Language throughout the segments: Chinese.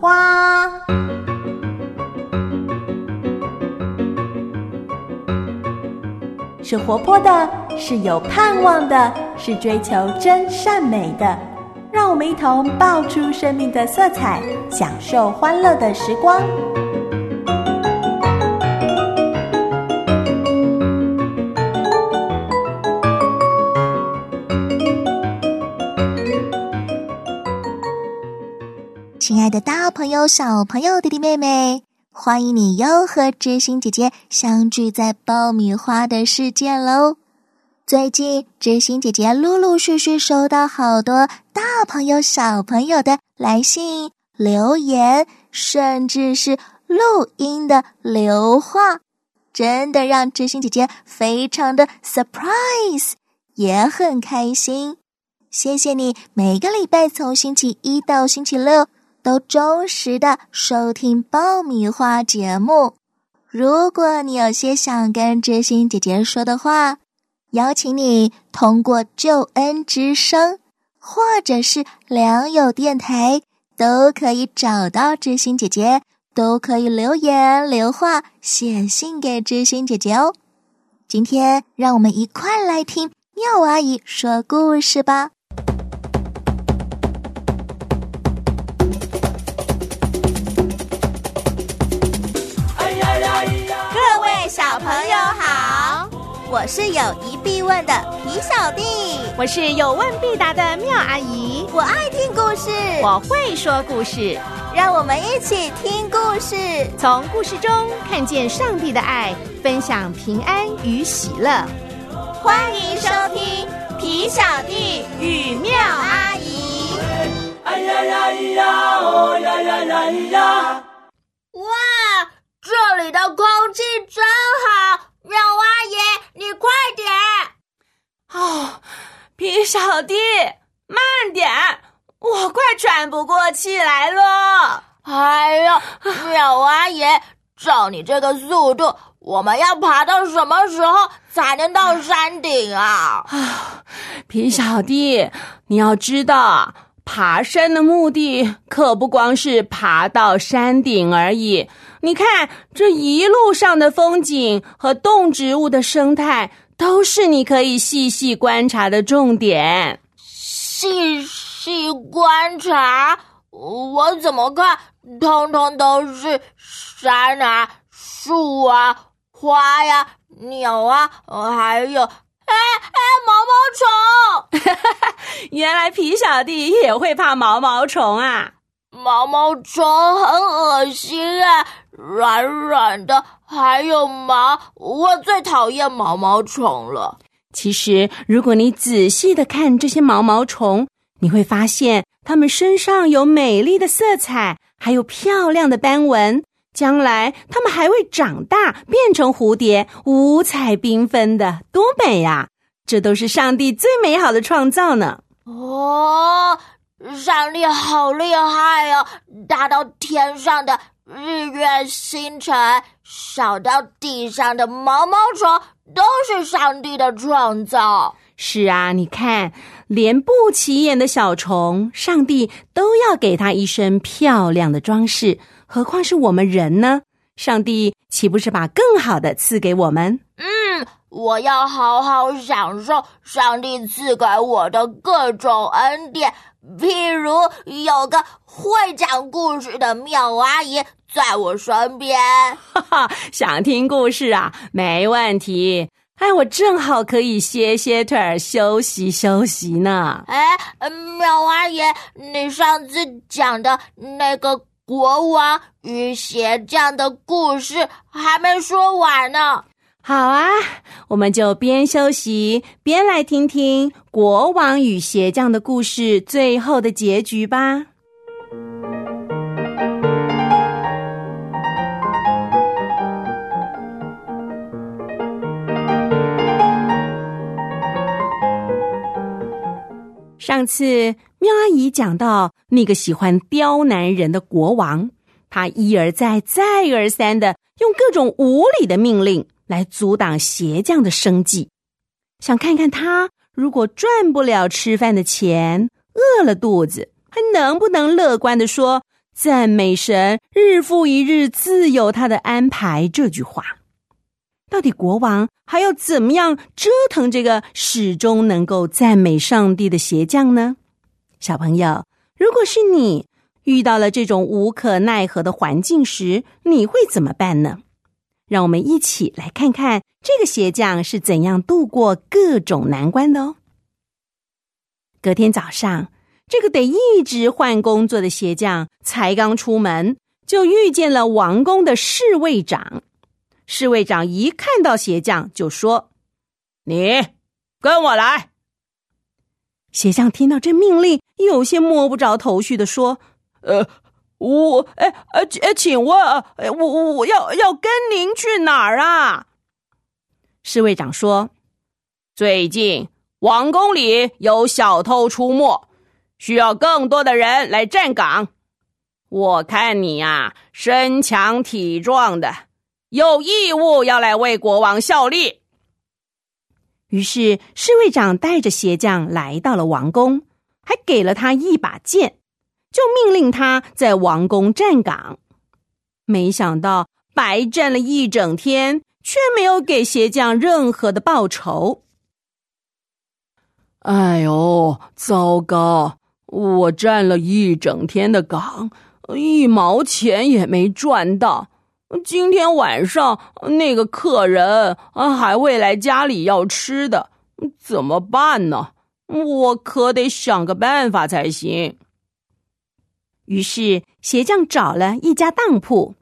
花》。是活泼的，是有盼望的，是追求真善美的。让我们一同爆出生命的色彩，享受欢乐的时光。的，大朋友、小朋友、弟弟妹妹。欢迎你又和知心姐姐相聚在爆米花的世界喽！最近知心姐姐陆陆续续收到好多大朋友小朋友的来信、留言，甚至是录音的留话，真的让知心姐姐非常的 surprise，也很开心。谢谢你每个礼拜从星期一到星期六。都忠实的收听爆米花节目。如果你有些想跟知心姐姐说的话，邀请你通过救恩之声或者是良友电台，都可以找到知心姐姐，都可以留言留话，写信给知心姐姐哦。今天让我们一块来听妙阿姨说故事吧。我是有疑必问的皮小弟，我是有问必答的妙阿姨。我爱听故事，我会说故事，让我们一起听故事，从故事中看见上帝的爱，分享平安与喜乐。欢迎收听皮小弟与妙阿姨。哎呀呀呀哦呀呀呀呀！哇！这里的空气真好，妙阿姨，你快点！哦，皮小弟，慢点，我快喘不过气来了。哎呀，妙阿姨，照你这个速度，我们要爬到什么时候才能到山顶啊？啊，皮小弟，你要知道，爬山的目的可不光是爬到山顶而已。你看，这一路上的风景和动植物的生态，都是你可以细细观察的重点。细细观察，我怎么看，通通都是山啊、树啊、花呀、鸟啊，还有 哎哎毛毛虫。原来皮小弟也会怕毛毛虫啊！毛毛虫很恶心啊！软软的，还有毛，我最讨厌毛毛虫了。其实，如果你仔细的看这些毛毛虫，你会发现它们身上有美丽的色彩，还有漂亮的斑纹。将来，它们还会长大，变成蝴蝶，五彩缤纷的，多美呀！这都是上帝最美好的创造呢。哦，上帝好厉害呀！大到天上的。日月星辰，小到地上的毛毛虫，都是上帝的创造。是啊，你看，连不起眼的小虫，上帝都要给它一身漂亮的装饰，何况是我们人呢？上帝岂不是把更好的赐给我们？嗯，我要好好享受上帝赐给我的各种恩典。譬如有个会讲故事的妙阿姨在我身边，哈哈，想听故事啊？没问题。哎，我正好可以歇歇腿儿，休息休息呢。哎，妙阿姨，你上次讲的那个国王与鞋匠的故事还没说完呢。好啊，我们就边休息边来听听国王与鞋匠的故事最后的结局吧。上次喵阿姨讲到那个喜欢刁难人的国王，他一而再、再而三的用各种无理的命令。来阻挡鞋匠的生计，想看看他如果赚不了吃饭的钱，饿了肚子，还能不能乐观的说赞美神日复一日自有他的安排这句话。到底国王还要怎么样折腾这个始终能够赞美上帝的鞋匠呢？小朋友，如果是你遇到了这种无可奈何的环境时，你会怎么办呢？让我们一起来看看这个鞋匠是怎样度过各种难关的哦。隔天早上，这个得一直换工作的鞋匠才刚出门，就遇见了王宫的侍卫长。侍卫长一看到鞋匠，就说：“你跟我来。”鞋匠听到这命令，有些摸不着头绪的说：“呃，我……哎……呃……哎，请问，我我我要要跟您去哪儿？啊？”侍卫长说：“最近王宫里有小偷出没，需要更多的人来站岗。我看你呀，身强体壮的。”有义务要来为国王效力。于是侍卫长带着鞋匠来到了王宫，还给了他一把剑，就命令他在王宫站岗。没想到白站了一整天，却没有给鞋匠任何的报酬。哎呦，糟糕！我站了一整天的岗，一毛钱也没赚到。今天晚上那个客人还会来家里要吃的，怎么办呢？我可得想个办法才行。于是鞋匠找了一家当铺，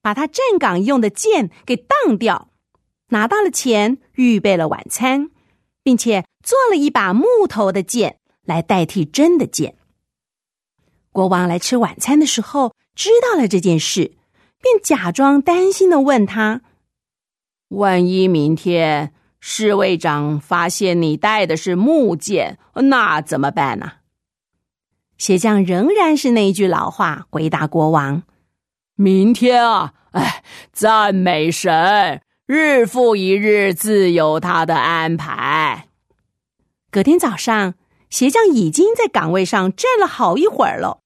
把他站岗用的剑给当掉，拿到了钱，预备了晚餐，并且做了一把木头的剑来代替真的剑。国王来吃晚餐的时候，知道了这件事。便假装担心的问他：“万一明天侍卫长发现你带的是木剑，那怎么办呢？”鞋匠仍然是那句老话，回答国王：“明天啊，哎，赞美神，日复一日，自有他的安排。”隔天早上，鞋匠已经在岗位上站了好一会儿了。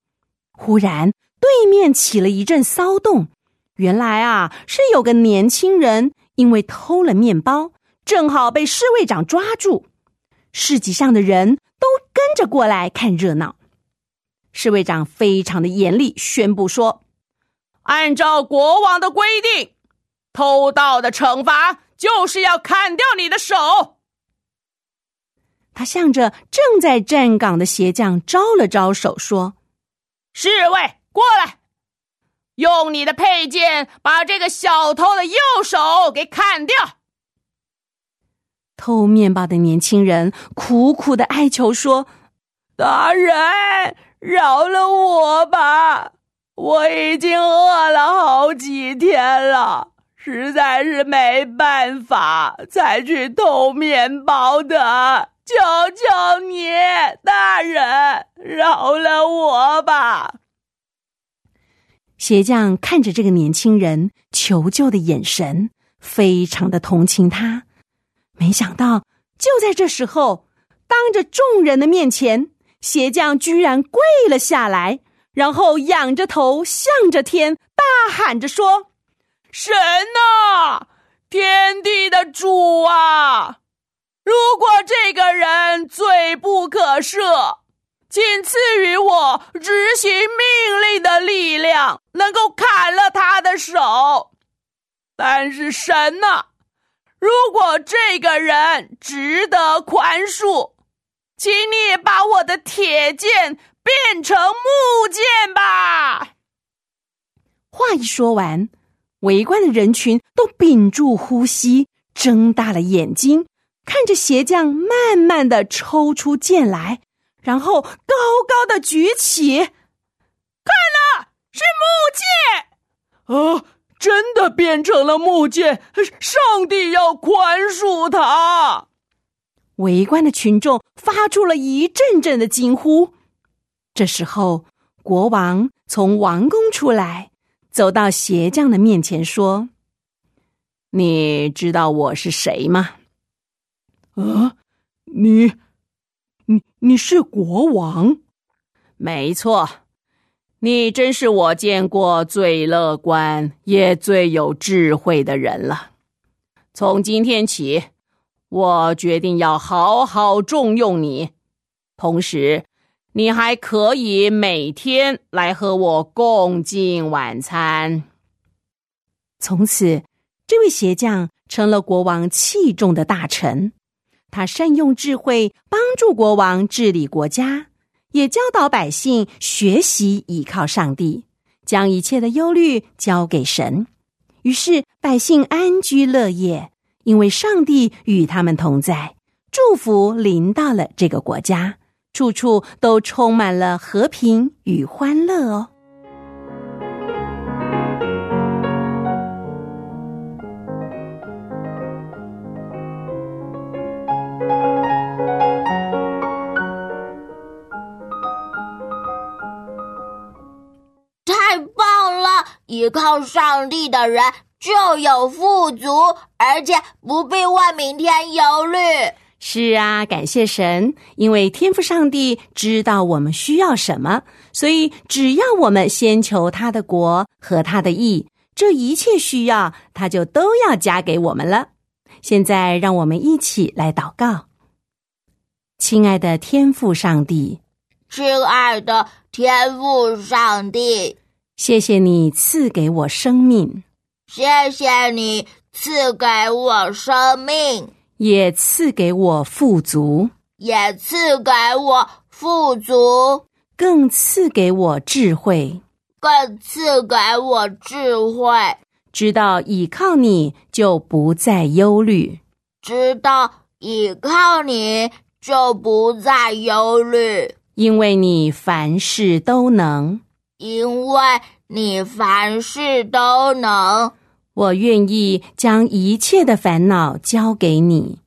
忽然，对面起了一阵骚动。原来啊，是有个年轻人因为偷了面包，正好被侍卫长抓住。市集上的人都跟着过来看热闹。侍卫长非常的严厉，宣布说：“按照国王的规定，偷盗的惩罚就是要砍掉你的手。”他向着正在站岗的鞋匠招了招手，说：“侍卫，过来。”用你的佩剑把这个小偷的右手给砍掉！偷面包的年轻人苦苦的哀求说：“大人，饶了我吧！我已经饿了好几天了，实在是没办法才去偷面包的。求求你，大人，饶了我吧！”鞋匠看着这个年轻人求救的眼神，非常的同情他。没想到，就在这时候，当着众人的面前，鞋匠居然跪了下来，然后仰着头，向着天，大喊着说：“神呐，天地的主啊！如果这个人罪不可赦。”仅赐予我执行命令的力量，能够砍了他的手。但是神呐，如果这个人值得宽恕，请你把我的铁剑变成木剑吧。话一说完，围观的人群都屏住呼吸，睁大了眼睛，看着鞋匠慢慢的抽出剑来。然后高高的举起，看呐，是木剑！啊，真的变成了木剑！上帝要宽恕他！围观的群众发出了一阵阵的惊呼。这时候，国王从王宫出来，走到鞋匠的面前说：“你知道我是谁吗？”啊，你。你你是国王，没错，你真是我见过最乐观也最有智慧的人了。从今天起，我决定要好好重用你，同时，你还可以每天来和我共进晚餐。从此，这位鞋匠成了国王器重的大臣。他善用智慧，帮助国王治理国家。也教导百姓学习依靠上帝，将一切的忧虑交给神。于是百姓安居乐业，因为上帝与他们同在，祝福临到了这个国家，处处都充满了和平与欢乐哦。太棒了依靠上帝的人就有富足，而且不必为明天忧虑。是啊，感谢神，因为天赋上帝知道我们需要什么，所以只要我们先求他的国和他的义，这一切需要他就都要加给我们了。现在，让我们一起来祷告，亲爱的天赋上帝，亲爱的天赋上帝。谢谢你赐给我生命，谢谢你赐给我生命，也赐给我富足，也赐给我富足，更赐给我智慧，更赐给我智慧。知道依靠你就不再忧虑，知道依靠你就不再忧虑，因为你凡事都能。因为你凡事都能，我愿意将一切的烦恼交给你。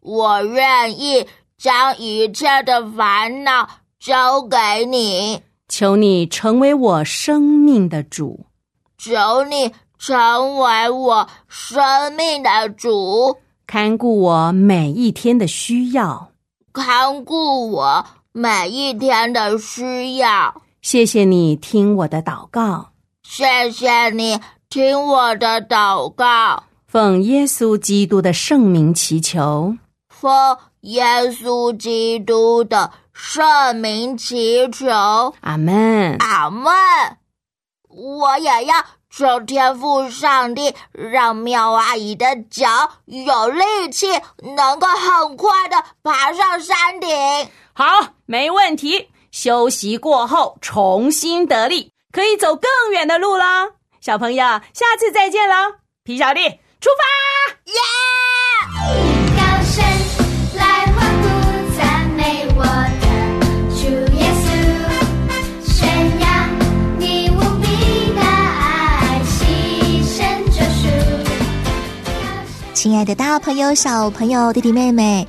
我愿意将一切的烦恼交给你。求你成为我生命的主。求你成为我生命的主，看顾我每一天的需要。看顾我每一天的需要。谢谢你听我的祷告，谢谢你听我的祷告，奉耶稣基督的圣名祈求，奉耶稣基督的圣名祈求，阿门，阿门。我也要求天父上帝，让妙阿姨的脚有力气，能够很快的爬上山顶。好，没问题。休息过后，重新得力，可以走更远的路了。小朋友，下次再见喽。皮小弟，出发！耶！高声来欢呼赞美我的主耶稣，宣扬你无比的爱，牺牲救赎。亲爱的，大朋友、小朋友、弟弟妹妹，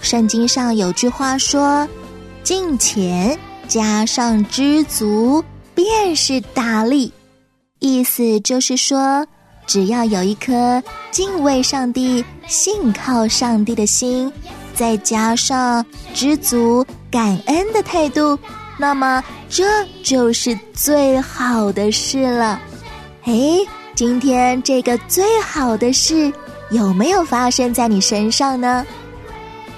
圣经上有句话说：“敬钱。”加上知足，便是大力。意思就是说，只要有一颗敬畏上帝、信靠上帝的心，再加上知足、感恩的态度，那么这就是最好的事了。哎，今天这个最好的事有没有发生在你身上呢？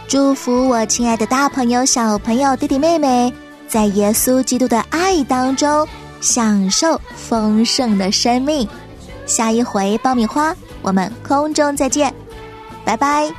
祝福我亲爱的大朋友、小朋友、弟弟妹妹。在耶稣基督的爱当中，享受丰盛的生命。下一回爆米花，我们空中再见，拜拜。